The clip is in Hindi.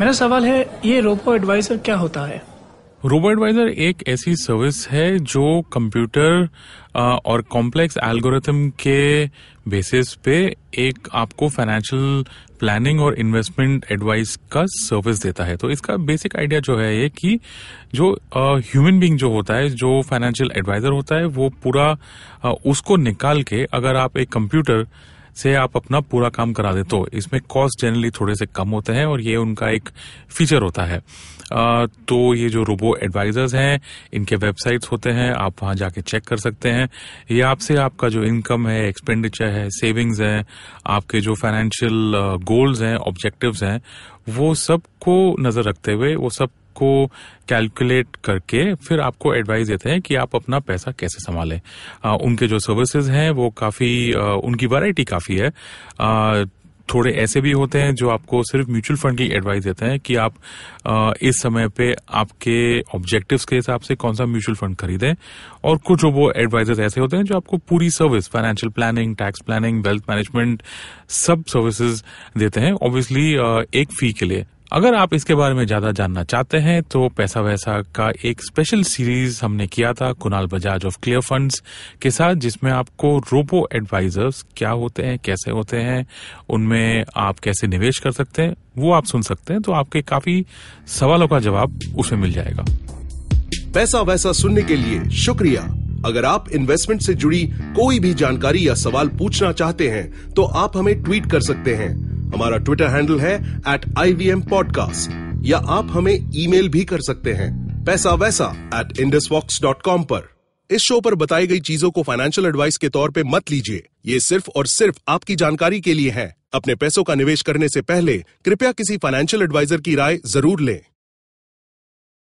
मेरा सवाल है, ये रोबो एडवाइजर क्या होता है? रोबो एडवाइजर एक ऐसी सर्विस है जो कंप्यूटर और कॉम्प्लेक्स एल्गोरिथम के बेसिस पे एक आपको फाइनेंशियल प्लानिंग और इन्वेस्टमेंट एडवाइस का सर्विस देता है। तो इसका बेसिक आइडिया जो है ये कि जो ह्यूमन बीइंग जो होता है, जो फाइनेंशियल एडवाइजर होता है, वो पूरा उसको निकाल के अगर आप एक कंप्यूटर से आप अपना पूरा काम करा दे तो इसमें कॉस्ट जनरली थोड़े से कम होते हैं और ये उनका एक फीचर होता है। तो ये जो रोबो एडवाइजर्स हैं, इनके वेबसाइट्स होते हैं, आप वहाँ जाके चेक कर सकते हैं। ये आपसे आपका जो इनकम है एक्सपेंडिचर है सेविंग्स है, आपके जो फाइनेंशियल गोल्स हैं ऑब्जेक्टिव्स हैं, वो सबको नज़र रखते हुए, वो सब को कैलकुलेट करके फिर आपको एडवाइस देते हैं कि आप अपना पैसा कैसे संभालें। उनके जो सर्विसेज़ हैं वो काफ़ी उनकी वैरायटी काफ़ी है। अ, थोड़े ऐसे भी होते हैं जो आपको सिर्फ़ म्यूचुअल फंड की एडवाइस देते हैं कि आप अ, इस समय पे आपके ऑब्जेक्टिव्स के हिसाब से कौन सा म्यूचुअल फंड खरीदें। और कुछ वो एडवाइजर्स ऐसे होते हैं जो आपको पूरी service financial planning tax planning wealth management सब सर्विसेज़ देते हैं। ऑब्वियसली एक फ़ी के लिए। अगर आप इसके बारे में ज़्यादा जानना चाहते हैं तो पैसा वैसा का एक स्पेशल सीरीज़ हमने किया था, Kunal Bajaj of Clear Funds के साथ, जिसमें आपको रोबो एडवाइजर्स क्या होते हैं, कैसे होते हैं, उनमें आप कैसे निवेश कर सकते हैं, वो आप सुन सकते हैं तो आपके काफ़ी सवालों का जवाब उसमें मिल जाएगा। पैसा वैसा सुनने के लिए शुक्रिया। अगर आप इन्वेस्टमेंट से जुड़ी कोई भी जानकारी या सवाल पूछना चाहते हैं तो आप हमें ट्वीट कर सकते हैं। हमारा ट्विटर हैंडल है at I V M podcast या आप हमें ईमेल भी कर सकते हैं, पैसा वैसा एट इंडसवॉक्स डॉट कॉम पर। इस शो पर बताई गई चीज़ों को फाइनेंशियल एडवाइस के तौर पे मत लीजिए। ये सिर्फ़ और सिर्फ़ आपकी जानकारी के लिए है। अपने पैसों का निवेश करने से पहले कृपया किसी फाइनेंशियल एडवाइजर की राय ज़रूर लें।